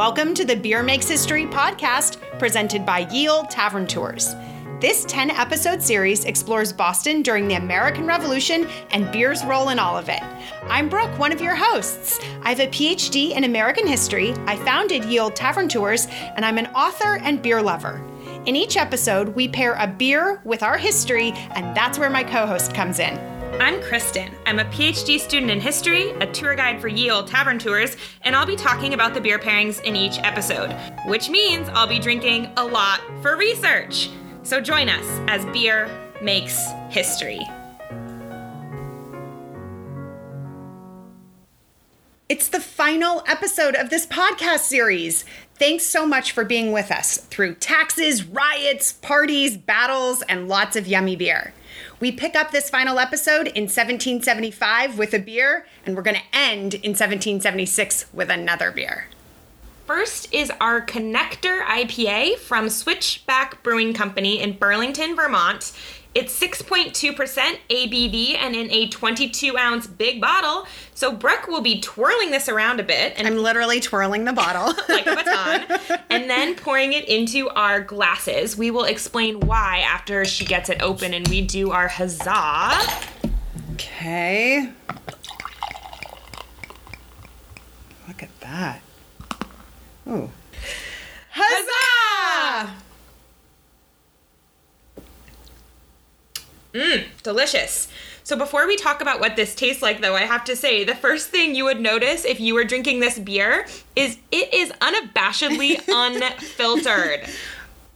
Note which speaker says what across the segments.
Speaker 1: Welcome to the Beer Makes History podcast presented by Ye Olde Tavern Tours. This 10 episode series explores Boston during the American Revolution and beer's role in all of it. I'm Brooke, one of your hosts. I have a PhD in American history, I founded Ye Olde Tavern Tours, and I'm an author and beer lover. In each episode, we pair a beer with our history, and that's where my co host comes in.
Speaker 2: I'm Kristen. I'm a PhD student in history, a tour guide for Ye Olde Tavern Tours, and I'll be talking about the beer pairings in each episode, which means I'll be drinking a lot for research. So join us as beer makes history.
Speaker 1: It's the final episode of this podcast series. Thanks so much for being with us through taxes, riots, parties, battles, and lots of yummy beer. We pick up this final episode in 1775 with a beer, and we're going to end in 1776 with another beer.
Speaker 2: First is our Connector IPA from Switchback Brewing Company in Burlington, Vermont. It's 6.2% ABV and in a 22 ounce big bottle. So Brooke will be twirling this around a bit and
Speaker 1: I'm literally twirling the bottle.
Speaker 2: like a baton, and then pouring it into our glasses. We will explain why after she gets it open and we do our huzzah.
Speaker 1: Okay. Look at that. Ooh. Huzzah!
Speaker 2: Mmm, delicious. So before we talk about what this tastes like though, I have to say the first thing you would notice if you were drinking this beer is it is unabashedly unfiltered.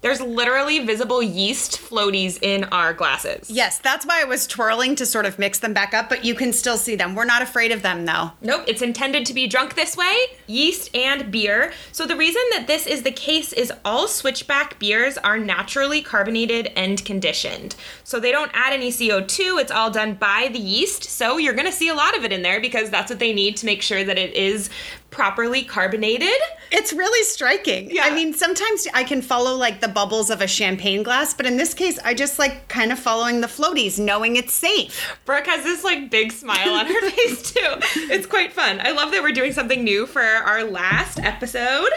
Speaker 2: There's literally visible yeast floaties in our glasses.
Speaker 1: Yes, that's why I was twirling to sort of mix them back up, but you can still see them. We're not afraid of them though.
Speaker 2: Nope, it's intended to be drunk this way yeast and beer. So, the reason that this is the case is all switchback beers are naturally carbonated and conditioned. So, they don't add any CO2, it's all done by the yeast. So, you're gonna see a lot of it in there because that's what they need to make sure that it is properly carbonated.
Speaker 1: It's really striking.
Speaker 2: Yeah.
Speaker 1: I mean, sometimes I can follow like the bubbles of a champagne glass, but in this case, I just like kind of following the floaties, knowing it's safe.
Speaker 2: Brooke has this like big smile on her face too. It's quite fun. I love that we're doing something new for our last episode.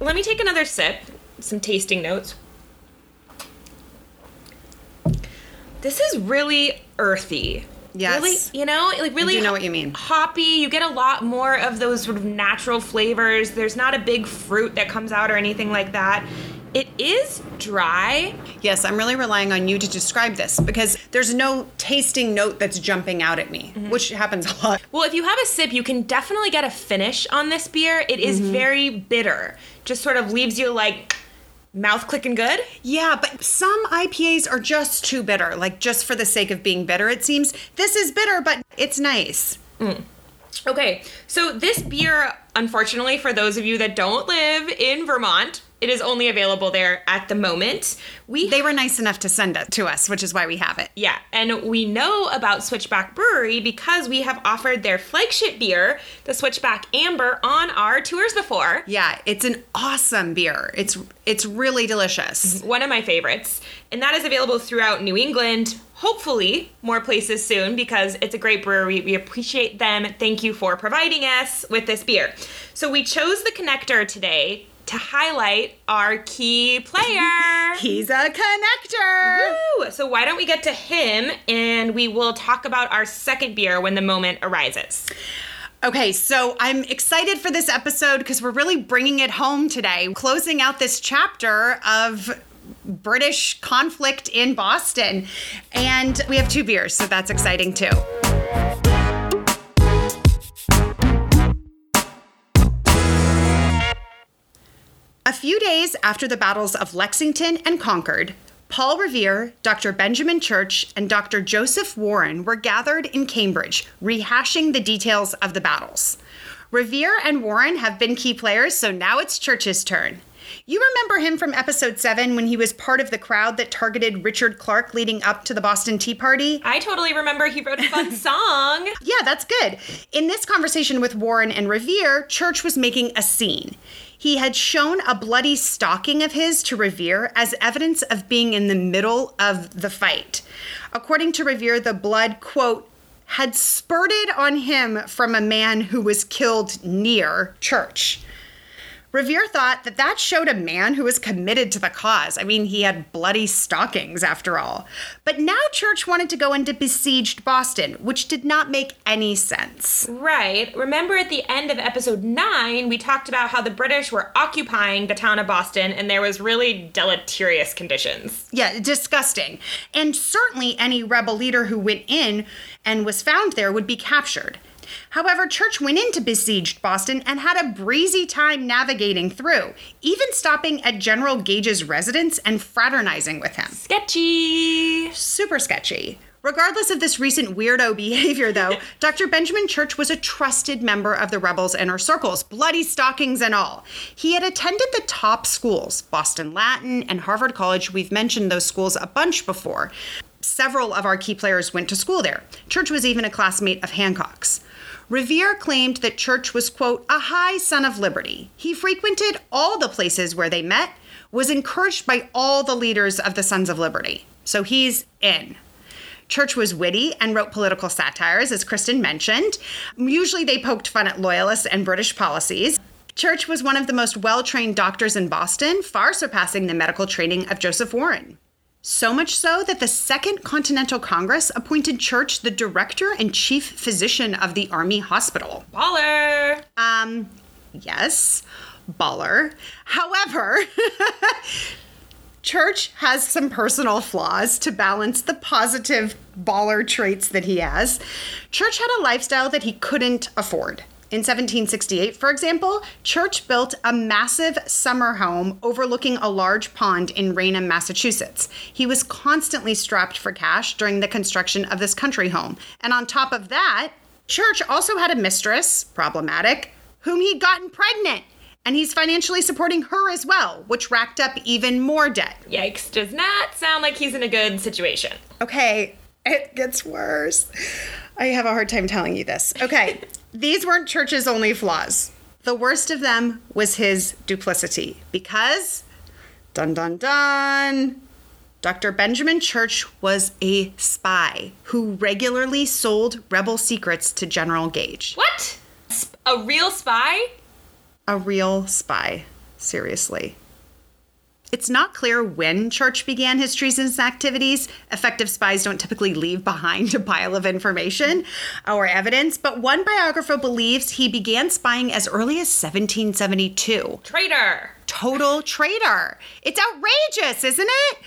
Speaker 2: Let me take another sip, some tasting notes. This is really earthy.
Speaker 1: Yes.
Speaker 2: Really, you know, like really
Speaker 1: do know what you mean.
Speaker 2: hoppy. You get a lot more of those sort of natural flavors. There's not a big fruit that comes out or anything like that. It is dry.
Speaker 1: Yes, I'm really relying on you to describe this because there's no tasting note that's jumping out at me, mm-hmm. which happens a lot.
Speaker 2: Well, if you have a sip, you can definitely get a finish on this beer. It is mm-hmm. very bitter. Just sort of leaves you like mouth clicking good.
Speaker 1: Yeah, but some IPAs are just too bitter, like just for the sake of being bitter, it seems. This is bitter, but it's nice. Mm.
Speaker 2: Okay, so this beer, unfortunately, for those of you that don't live in Vermont, it is only available there at the moment. We
Speaker 1: They were nice enough to send it to us, which is why we have it.
Speaker 2: Yeah, and we know about Switchback Brewery because we have offered their flagship beer, the Switchback Amber, on our tours before.
Speaker 1: Yeah, it's an awesome beer. It's it's really delicious. Mm-hmm.
Speaker 2: One of my favorites. And that is available throughout New England, hopefully more places soon because it's a great brewery. We appreciate them. Thank you for providing us with this beer. So we chose the connector today to highlight our key player.
Speaker 1: He's a connector.
Speaker 2: Woo! So why don't we get to him and we will talk about our second beer when the moment arises.
Speaker 1: Okay, so I'm excited for this episode because we're really bringing it home today, closing out this chapter of British conflict in Boston. And we have two beers, so that's exciting too. A few days after the battles of Lexington and Concord, Paul Revere, Dr. Benjamin Church, and Dr. Joseph Warren were gathered in Cambridge, rehashing the details of the battles. Revere and Warren have been key players, so now it's Church's turn. You remember him from episode 7 when he was part of the crowd that targeted Richard Clarke leading up to the Boston Tea Party?
Speaker 2: I totally remember he wrote a fun song.
Speaker 1: Yeah, that's good. In this conversation with Warren and Revere, Church was making a scene. He had shown a bloody stocking of his to Revere as evidence of being in the middle of the fight. According to Revere, the blood, quote, had spurted on him from a man who was killed near church. Revere thought that that showed a man who was committed to the cause. I mean, he had bloody stockings after all. But now Church wanted to go into besieged Boston, which did not make any sense.
Speaker 2: Right. Remember at the end of episode 9, we talked about how the British were occupying the town of Boston and there was really deleterious conditions.
Speaker 1: Yeah, disgusting. And certainly any rebel leader who went in and was found there would be captured. However, Church went into besieged Boston and had a breezy time navigating through, even stopping at General Gage's residence and fraternizing with him.
Speaker 2: Sketchy!
Speaker 1: Super sketchy. Regardless of this recent weirdo behavior, though, Dr. Benjamin Church was a trusted member of the rebels' inner circles, bloody stockings and all. He had attended the top schools, Boston Latin and Harvard College. We've mentioned those schools a bunch before. Several of our key players went to school there. Church was even a classmate of Hancock's. Revere claimed that Church was, quote, a high son of liberty. He frequented all the places where they met, was encouraged by all the leaders of the Sons of Liberty. So he's in. Church was witty and wrote political satires, as Kristen mentioned. Usually they poked fun at loyalists and British policies. Church was one of the most well trained doctors in Boston, far surpassing the medical training of Joseph Warren. So much so that the Second Continental Congress appointed Church the director and chief physician of the Army Hospital.
Speaker 2: Baller!
Speaker 1: Um, yes, baller. However, Church has some personal flaws to balance the positive baller traits that he has. Church had a lifestyle that he couldn't afford. In 1768, for example, Church built a massive summer home overlooking a large pond in Raynham, Massachusetts. He was constantly strapped for cash during the construction of this country home. And on top of that, Church also had a mistress, problematic, whom he'd gotten pregnant. And he's financially supporting her as well, which racked up even more debt.
Speaker 2: Yikes, does not sound like he's in a good situation.
Speaker 1: Okay, it gets worse. I have a hard time telling you this. Okay, these weren't Church's only flaws. The worst of them was his duplicity because, dun dun dun, Dr. Benjamin Church was a spy who regularly sold rebel secrets to General Gage.
Speaker 2: What? A real spy?
Speaker 1: A real spy, seriously. It's not clear when Church began his treasonous activities. Effective spies don't typically leave behind a pile of information or evidence, but one biographer believes he began spying as early as 1772.
Speaker 2: Traitor!
Speaker 1: Total traitor. It's outrageous, isn't it?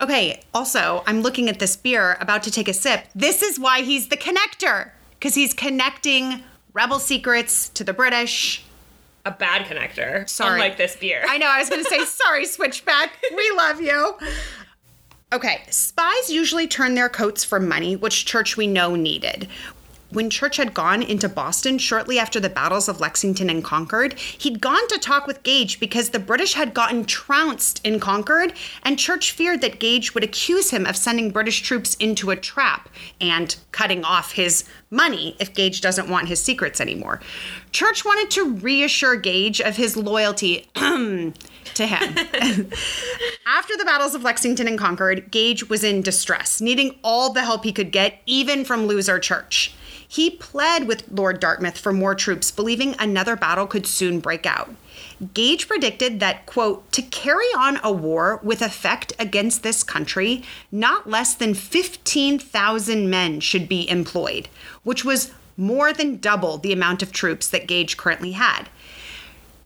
Speaker 1: Okay, also, I'm looking at this beer, about to take a sip. This is why he's the connector, because he's connecting rebel secrets to the British.
Speaker 2: A bad connector.
Speaker 1: Sorry.
Speaker 2: Unlike this beer.
Speaker 1: I know, I was gonna say, sorry, Switchback. We love you. Okay, spies usually turn their coats for money, which Church we know needed. When Church had gone into Boston shortly after the battles of Lexington and Concord, he'd gone to talk with Gage because the British had gotten trounced in Concord, and Church feared that Gage would accuse him of sending British troops into a trap and cutting off his money if Gage doesn't want his secrets anymore. Church wanted to reassure Gage of his loyalty to him. After the battles of Lexington and Concord, Gage was in distress, needing all the help he could get, even from loser Church. He pled with Lord Dartmouth for more troops, believing another battle could soon break out. Gage predicted that, quote, to carry on a war with effect against this country, not less than 15,000 men should be employed, which was more than double the amount of troops that Gage currently had.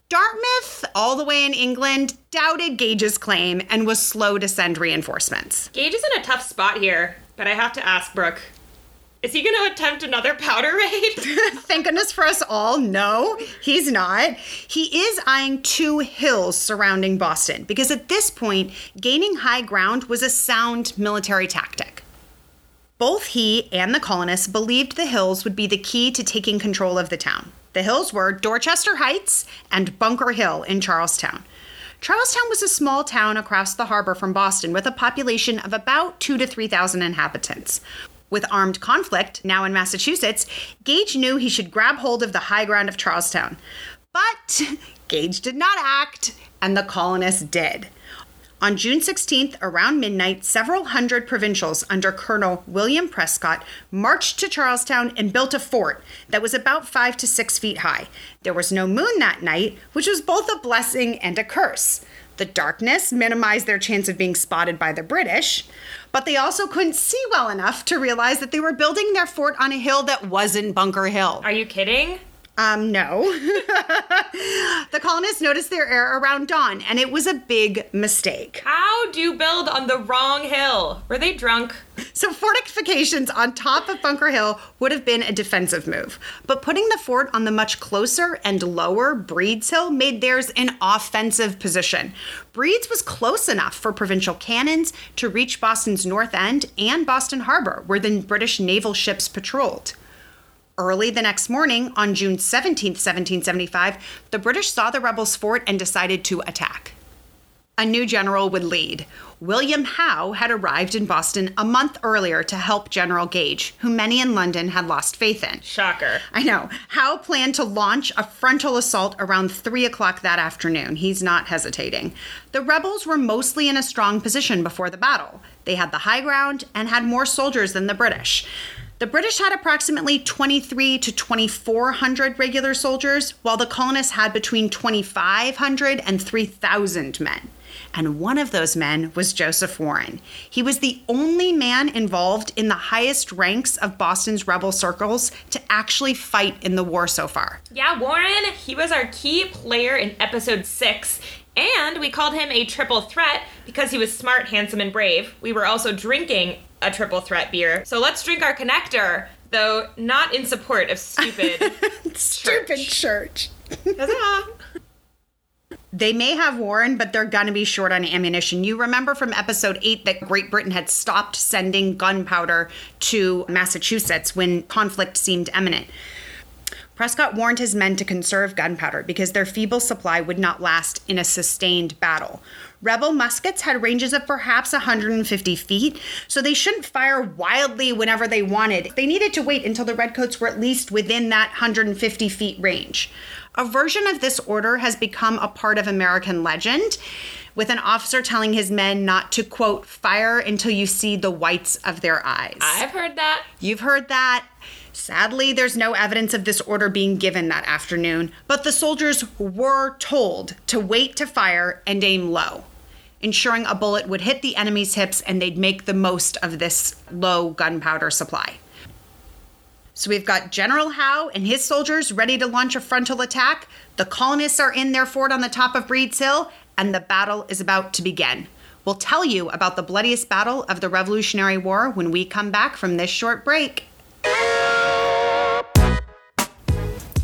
Speaker 1: Dartmouth, all the way in England, doubted Gage's claim and was slow to send reinforcements.
Speaker 2: Gage is in a tough spot here, but I have to ask Brooke. Is he going to attempt another powder raid?
Speaker 1: Thank goodness for us all. No, he's not. He is eyeing two hills surrounding Boston because at this point, gaining high ground was a sound military tactic. Both he and the colonists believed the hills would be the key to taking control of the town. The hills were Dorchester Heights and Bunker Hill in Charlestown. Charlestown was a small town across the harbor from Boston with a population of about 2 to 3,000 inhabitants. With armed conflict now in Massachusetts, Gage knew he should grab hold of the high ground of Charlestown. But Gage did not act, and the colonists did. On June 16th, around midnight, several hundred provincials under Colonel William Prescott marched to Charlestown and built a fort that was about five to six feet high. There was no moon that night, which was both a blessing and a curse. The darkness minimized their chance of being spotted by the British, but they also couldn't see well enough to realize that they were building their fort on a hill that wasn't Bunker Hill.
Speaker 2: Are you kidding?
Speaker 1: Um, no. the colonists noticed their error around dawn, and it was a big mistake.
Speaker 2: How do you build on the wrong hill? Were they drunk?
Speaker 1: So, fortifications on top of Bunker Hill would have been a defensive move, but putting the fort on the much closer and lower Breeds Hill made theirs an offensive position. Breeds was close enough for provincial cannons to reach Boston's north end and Boston Harbor, where the British naval ships patrolled. Early the next morning, on June 17, 1775, the British saw the rebels' fort and decided to attack. A new general would lead. William Howe had arrived in Boston a month earlier to help General Gage, who many in London had lost faith in.
Speaker 2: Shocker.
Speaker 1: I know. Howe planned to launch a frontal assault around 3 o'clock that afternoon. He's not hesitating. The rebels were mostly in a strong position before the battle. They had the high ground and had more soldiers than the British. The British had approximately 23 to 2,400 regular soldiers, while the colonists had between 2,500 and 3,000 men. And one of those men was Joseph Warren. He was the only man involved in the highest ranks of Boston's rebel circles to actually fight in the war so far.
Speaker 2: Yeah, Warren, he was our key player in episode six. And we called him a triple threat because he was smart, handsome, and brave. We were also drinking a triple threat beer. So let's drink our connector, though not in support of stupid.
Speaker 1: Stupid church. They may have Warren, but they're going to be short on ammunition. You remember from episode 8 that Great Britain had stopped sending gunpowder to Massachusetts when conflict seemed imminent. Prescott warned his men to conserve gunpowder because their feeble supply would not last in a sustained battle. Rebel muskets had ranges of perhaps 150 feet, so they shouldn't fire wildly whenever they wanted. They needed to wait until the Redcoats were at least within that 150 feet range. A version of this order has become a part of American legend, with an officer telling his men not to, quote, fire until you see the whites of their eyes.
Speaker 2: I've heard that.
Speaker 1: You've heard that. Sadly, there's no evidence of this order being given that afternoon, but the soldiers were told to wait to fire and aim low, ensuring a bullet would hit the enemy's hips and they'd make the most of this low gunpowder supply. So we've got General Howe and his soldiers ready to launch a frontal attack. The colonists are in their fort on the top of Breeds Hill, and the battle is about to begin. We'll tell you about the bloodiest battle of the Revolutionary War when we come back from this short break.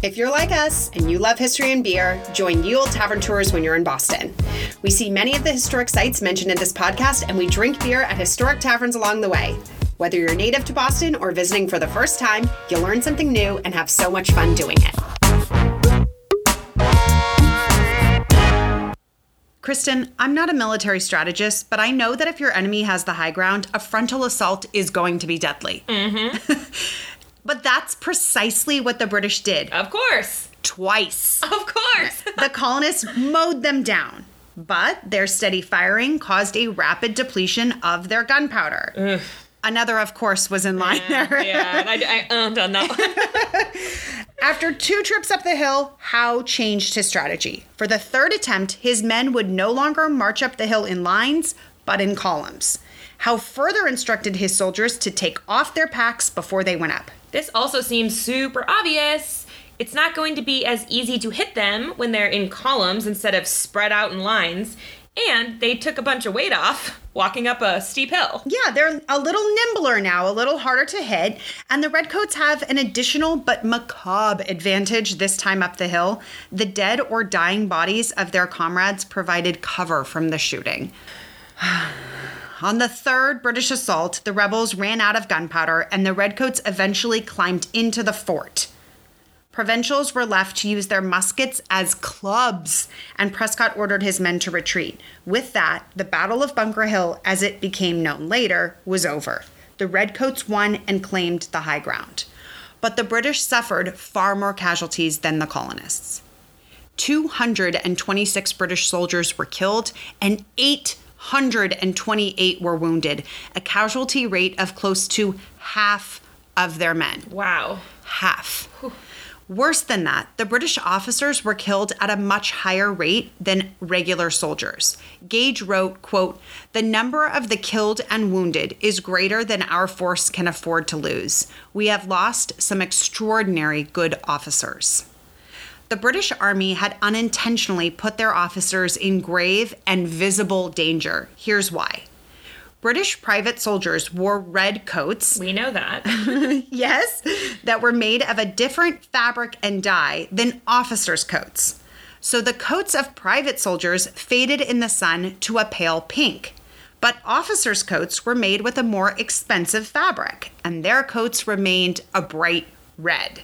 Speaker 1: If you're like us and you love history and beer, join Ye Olde Tavern Tours when you're in Boston. We see many of the historic sites mentioned in this podcast, and we drink beer at historic taverns along the way. Whether you're native to Boston or visiting for the first time, you'll learn something new and have so much fun doing it. Kristen, I'm not a military strategist, but I know that if your enemy has the high ground, a frontal assault is going to be deadly. Mm-hmm. but that's precisely what the British did
Speaker 2: Of course.
Speaker 1: twice.
Speaker 2: Of course.
Speaker 1: the colonists mowed them down, but their steady firing caused a rapid depletion of their gunpowder. Another, of course, was in line there.
Speaker 2: yeah, I, I ummed on that one.
Speaker 1: After two trips up the hill, Howe changed his strategy. For the third attempt, his men would no longer march up the hill in lines, but in columns. Howe further instructed his soldiers to take off their packs before they went up.
Speaker 2: This also seems super obvious. It's not going to be as easy to hit them when they're in columns instead of spread out in lines. And they took a bunch of weight off walking up a steep hill.
Speaker 1: Yeah, they're a little nimbler now, a little harder to hit, and the Redcoats have an additional but macabre advantage this time up the hill. The dead or dying bodies of their comrades provided cover from the shooting. On the third British assault, the rebels ran out of gunpowder and the Redcoats eventually climbed into the fort. Provincials were left to use their muskets as clubs, and Prescott ordered his men to retreat. With that, the Battle of Bunker Hill, as it became known later, was over. The Redcoats won and claimed the high ground. But the British suffered far more casualties than the colonists. 226 British soldiers were killed, and 128 were wounded, a casualty rate of close to half of their men.
Speaker 2: Wow.
Speaker 1: Half. Worse than that, the British officers were killed at a much higher rate than regular soldiers. Gage wrote, quote, "The number of the killed and wounded is greater than our force can afford to lose. We have lost some extraordinary good officers." The British Army had unintentionally put their officers in grave and visible danger. Here's why. British private soldiers wore red coats
Speaker 2: We know that.
Speaker 1: yes, that were made of a different fabric and dye than officers' coats. So the coats of private soldiers faded in the sun to a pale pink. But officers' coats were made with a more expensive fabric, and their coats remained a bright red.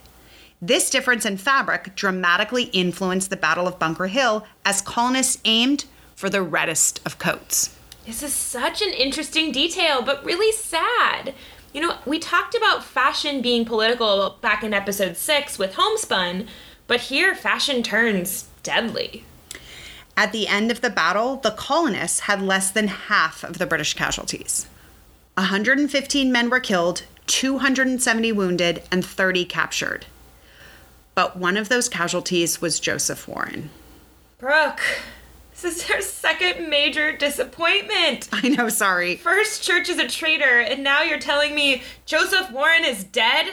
Speaker 1: This difference in fabric dramatically influenced the Battle of Bunker Hill as colonists aimed for the reddest of coats.
Speaker 2: This is such an interesting detail, but really sad. You know, we talked about fashion being political back in episode six with homespun, but here fashion turns deadly.
Speaker 1: At the end of the battle, the colonists had less than half of the British casualties. 115 men were killed, 270 wounded, and 30 captured. But one of those casualties was Joseph Warren.
Speaker 2: Brooke, this is her second major disappointment.
Speaker 1: I know, sorry.
Speaker 2: First, Church is a traitor, and now you're telling me Joseph Warren is dead?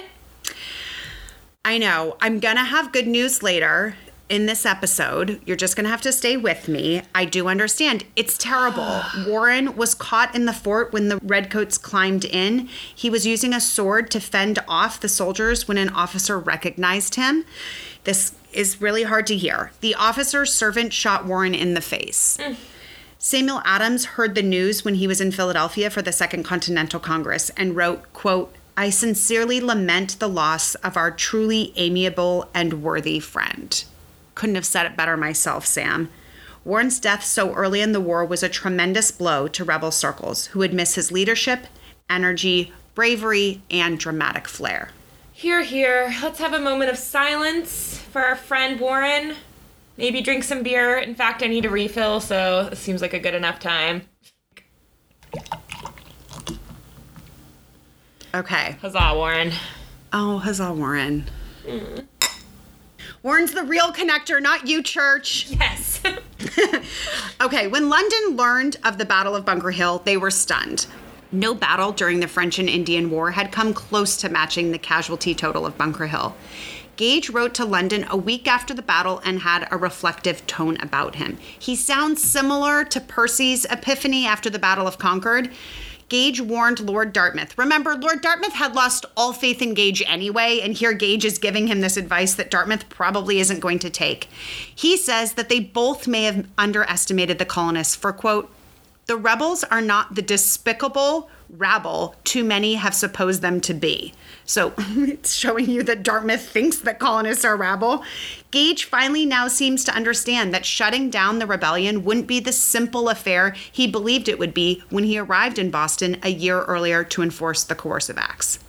Speaker 1: I know. I'm to have good news later in this episode. You're just going to have to stay with me. I do understand. It's terrible. Warren was caught in the fort when the redcoats climbed in. He was using a sword to fend off the soldiers when an officer recognized him. This is really hard to hear. The officer's servant shot Warren in the face. Hmm. Samuel Adams heard the news when he was in Philadelphia for the Second Continental Congress and wrote, quote, I sincerely lament the loss of our truly amiable and worthy friend. Couldn't have said it better myself, Sam. Warren's death so early in the war was a tremendous blow to rebel circles who would miss his leadership, energy, bravery, and dramatic flair.
Speaker 2: Here, here. Let's have a moment of silence for our friend Warren. Maybe drink some beer. In fact, I need a refill, so it seems like a good enough time.
Speaker 1: Okay.
Speaker 2: Huzzah, Warren.
Speaker 1: Oh, huzzah, Warren. Mm. Warren's the real connector, not you, church.
Speaker 2: Yes.
Speaker 1: Okay, when London learned of the Battle of Bunker Hill, they were stunned. No battle during the French and Indian War had come close to matching the casualty total of Bunker Hill. Gage wrote to London a week after the battle and had a reflective tone about him. He sounds similar to Percy's epiphany after the Battle of Concord. Gage warned Lord Dartmouth. Remember, Lord Dartmouth had lost all faith in Gage anyway, and here Gage is giving him this advice that Dartmouth probably isn't going to take. He says that they both may have underestimated the colonists for, quote, the rebels are not the despicable rabble too many have supposed them to be. So it's showing you that Dartmouth thinks that colonists are rabble. Gage finally now seems to understand that shutting down the rebellion wouldn't be the simple affair he believed it would be when he arrived in Boston a year earlier to enforce the coercive acts.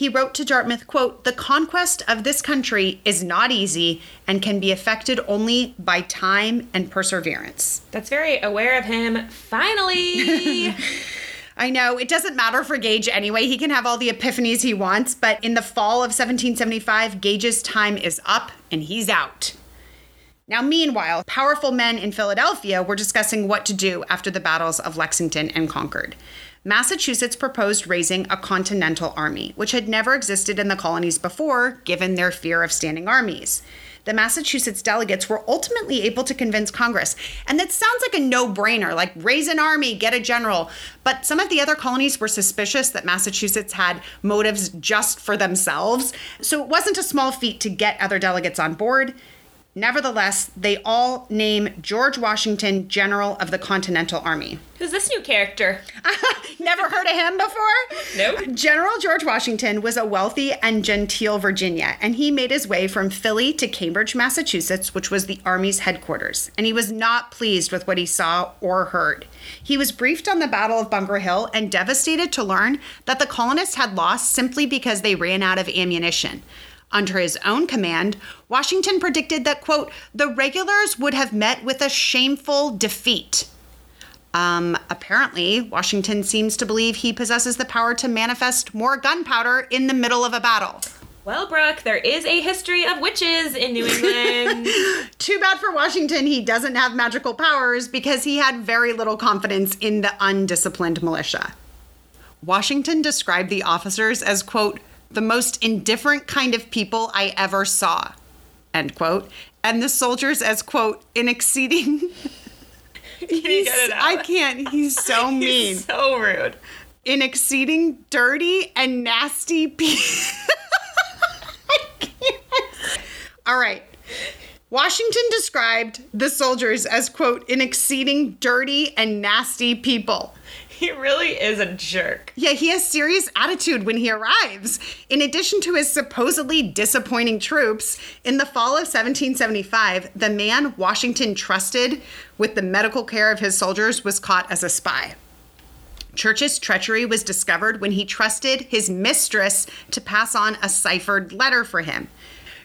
Speaker 1: He wrote to Dartmouth, quote, "The conquest of this country is not easy and can be effected only by time and perseverance."
Speaker 2: That's very aware of him. Finally.
Speaker 1: I know it doesn't matter for Gage anyway. He can have all the epiphanies he wants, but in the fall of 1775, Gage's time is up and he's out. Now, meanwhile, powerful men in Philadelphia were discussing what to do after the battles of Lexington and Concord. Massachusetts proposed raising a continental army, which had never existed in the colonies before, given their fear of standing armies. The Massachusetts delegates were ultimately able to convince Congress. And that sounds like a no brainer, like raise an army, get a general. But some of the other colonies were suspicious that Massachusetts had motives just for themselves. So it wasn't a small feat to get other delegates on board. Nevertheless, they all name George Washington General of the Continental Army.
Speaker 2: Who's this new character?
Speaker 1: Never heard of him before?
Speaker 2: Nope.
Speaker 1: General George Washington was a wealthy and genteel Virginia, and he made his way from Philly to Cambridge, Massachusetts, which was the Army's headquarters. And he was not pleased with what he saw or heard. He was briefed on the Battle of Bunker Hill and devastated to learn that the colonists had lost simply because they ran out of ammunition. Under his own command, Washington predicted that, quote, the regulars would have met with a shameful defeat. Um, apparently, Washington seems to believe he possesses the power to manifest more gunpowder in the middle of a battle.
Speaker 2: Well, Brooke, there is a history of witches in New England.
Speaker 1: Too bad for Washington, he doesn't have magical powers because he had very little confidence in the undisciplined militia. Washington described the officers as, quote, the most indifferent kind of people I ever saw, end quote, and the soldiers as, quote, an exceeding.
Speaker 2: Can you get it out?
Speaker 1: I can't. He's so mean.
Speaker 2: He's so rude.
Speaker 1: in exceeding dirty and nasty people. All right. Washington described the soldiers as, quote, an exceeding dirty and nasty people.
Speaker 2: He really is a jerk.
Speaker 1: Yeah, he has serious attitude when he arrives. In addition to his supposedly disappointing troops, in the fall of 1775, the man Washington trusted with the medical care of his soldiers was caught as a spy. Church's treachery was discovered when he trusted his mistress to pass on a ciphered letter for him.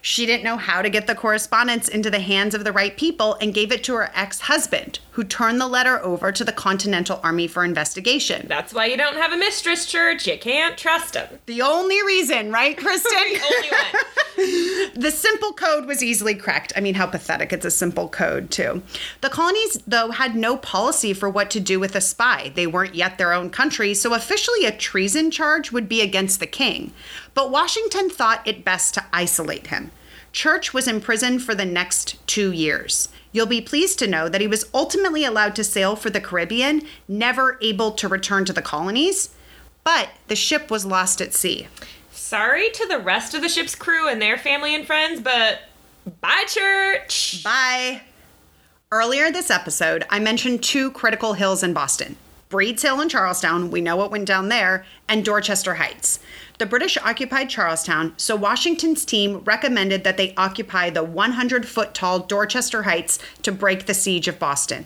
Speaker 1: She didn't know how to get the correspondence into the hands of the right people and gave it to her ex husband, who turned the letter over to the Continental Army for investigation.
Speaker 2: That's why you don't have a mistress church. You can't trust him.
Speaker 1: The only reason, right, Kristen?
Speaker 2: The only one.
Speaker 1: the simple code was easily cracked. I mean, how pathetic. It's a simple code, too. The colonies, though, had no policy for what to do with a spy. They weren't yet their own country, so officially a treason charge would be against the king. But Washington thought it best to isolate him. Church was imprisoned for the next two years. You'll be pleased to know that he was ultimately allowed to sail for the Caribbean, never able to return to the colonies, but the ship was lost at sea.
Speaker 2: Sorry to the rest of the ship's crew and their family and friends, but bye, church.
Speaker 1: Bye. Earlier this episode, I mentioned two critical hills in Boston Breeds Hill in Charlestown, we know what went down there, and Dorchester Heights. The British occupied Charlestown, so Washington's team recommended that they occupy the 100 foot tall Dorchester Heights to break the siege of Boston.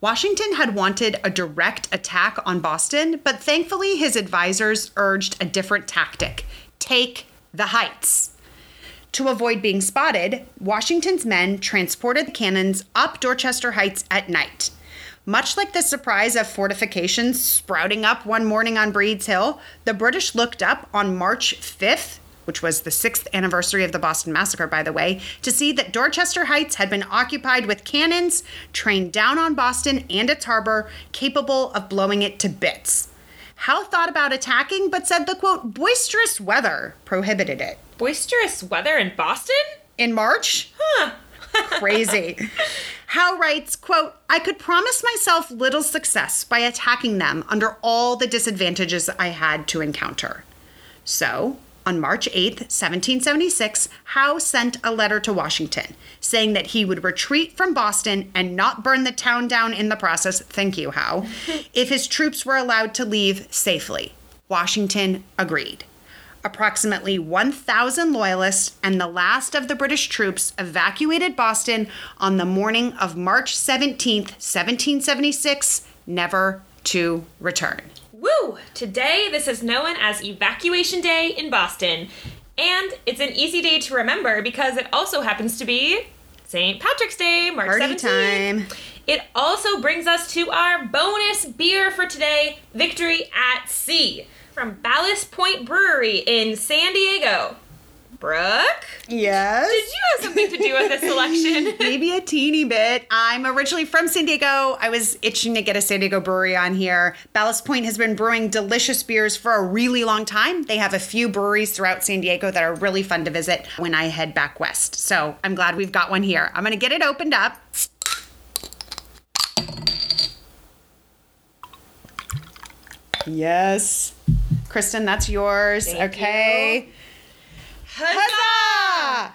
Speaker 1: Washington had wanted a direct attack on Boston, but thankfully his advisors urged a different tactic take the heights. To avoid being spotted, Washington's men transported the cannons up Dorchester Heights at night. Much like the surprise of fortifications sprouting up one morning on Breeds Hill, the British looked up on March 5th, which was the sixth anniversary of the Boston Massacre, by the way, to see that Dorchester Heights had been occupied with cannons trained down on Boston and its harbor, capable of blowing it to bits. Howe thought about attacking, but said the quote, boisterous weather prohibited it.
Speaker 2: Boisterous weather in Boston?
Speaker 1: In March?
Speaker 2: Huh.
Speaker 1: Crazy. Howe writes, quote, I could promise myself little success by attacking them under all the disadvantages I had to encounter. So, on March 8th, 1776, Howe sent a letter to Washington saying that he would retreat from Boston and not burn the town down in the process. Thank you, Howe. if his troops were allowed to leave safely. Washington agreed. Approximately 1,000 loyalists and the last of the British troops evacuated Boston on the morning of March 17th, 1776, never to return.
Speaker 2: Woo! Today, this is known as Evacuation Day in Boston. And it's an easy day to remember because it also happens to be St. Patrick's Day, March
Speaker 1: Party
Speaker 2: 17th.
Speaker 1: time.
Speaker 2: It also brings us to our bonus beer for today, Victory at Sea, from Ballast Point Brewery in San Diego. Brooke,
Speaker 1: Yes.
Speaker 2: did you have something to do with this selection?
Speaker 1: Maybe a teeny bit. I'm originally from San Diego. I was itching to get a San Diego brewery on here. Ballast Point has been brewing delicious beers for a really long time. They have a few breweries throughout San Diego that are really fun to visit when I head back west. So I'm glad we've got one here. I'm going to get it opened up. Yes. Kristen, that's yours.
Speaker 2: Thank
Speaker 1: okay. Huzzah!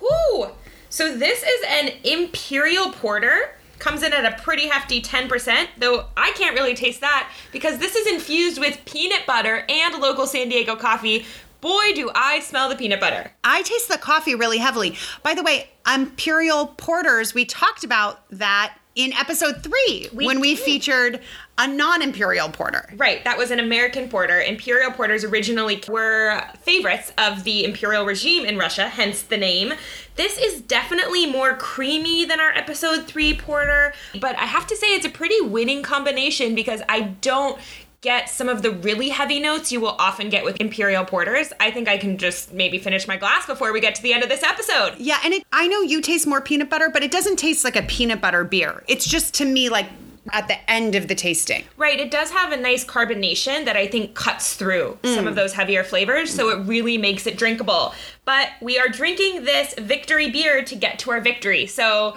Speaker 2: Whew. So this is an imperial porter. Comes in at a pretty hefty 10%, though I can't really taste that because this is infused with peanut butter and local San Diego coffee. Boy, do I smell the peanut butter.
Speaker 1: I taste the coffee really heavily. By the way, imperial porters, we talked about that in episode three
Speaker 2: We
Speaker 1: when we featured a non imperial porter.
Speaker 2: Right, that was an American porter. Imperial porters originally were favorites of the imperial regime in Russia, hence the name. This is definitely more creamy than our episode 3 porter, but I have to say it's a pretty winning combination because I don't get some of the really heavy notes you will often get with imperial porters. I think I can just maybe finish my glass before we get to the end of this episode.
Speaker 1: Yeah, and it, I know you taste more peanut butter, but it doesn't taste like a peanut butter beer. It's just to me like at the end of the tasting.
Speaker 2: Right, it does have a nice carbonation that I think cuts through some of mm. those heavier flavors, so it mm. really makes it drinkable. But we are drinking this victory beer to get to our victory. So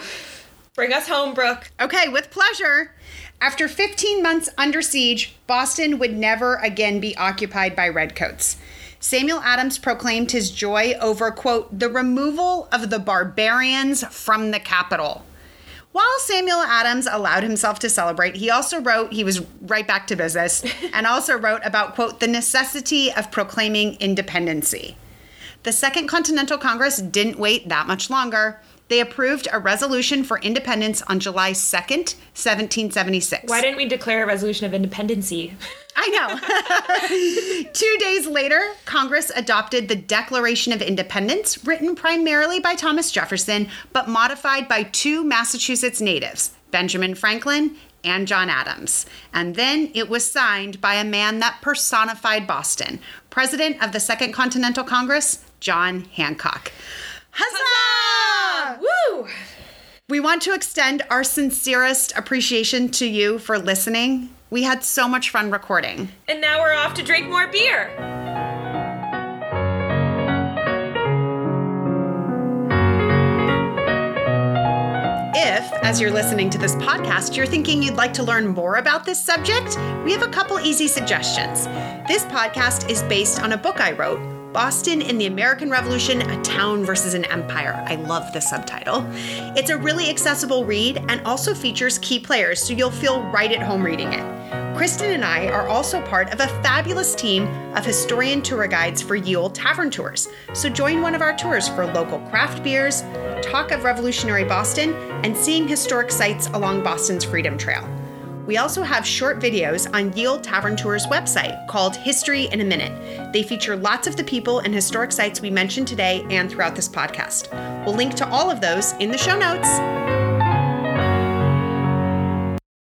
Speaker 2: bring us home, Brooke.
Speaker 1: Okay, with pleasure. After 15 months under siege, Boston would never again be occupied by redcoats. Samuel Adams proclaimed his joy over, quote, the removal of the barbarians from the capital. While Samuel Adams allowed himself to celebrate, he also wrote, he was right back to business, and also wrote about, quote, the necessity of proclaiming independency. The Second Continental Congress didn't wait that much longer. They approved a resolution for independence on July 2nd, 1776.
Speaker 2: Why didn't we declare a resolution of independency?
Speaker 1: I know. Two days later, Congress adopted the Declaration of Independence, written primarily by Thomas Jefferson, but modified by two Massachusetts natives, Benjamin Franklin and John Adams. And then it was signed by a man that personified Boston, President of the Second Continental Congress, John Hancock. Huzzah!
Speaker 2: Woo!
Speaker 1: We want to extend our sincerest appreciation to you for listening. We had so much fun recording.
Speaker 2: And now we're off to drink more beer.
Speaker 1: If, as you're listening to this podcast, you're thinking you'd like to learn more about this subject, we have a couple easy suggestions. This podcast is based on a book I wrote, Boston in the American Revolution A Town versus an Empire. I love the subtitle. It's a really accessible read and also features key players, so you'll feel right at home reading it. Kristen and I are also part of a fabulous team of historian tour guides for Ye Olde Tavern Tours. So join one of our tours for local craft beers, talk of revolutionary Boston, and seeing historic sites along Boston's Freedom Trail. We also have short videos on Ye Olde Tavern Tours website called History in a Minute. They feature lots of the people and historic sites we mentioned today and throughout this podcast. We'll link to all of those in the show notes.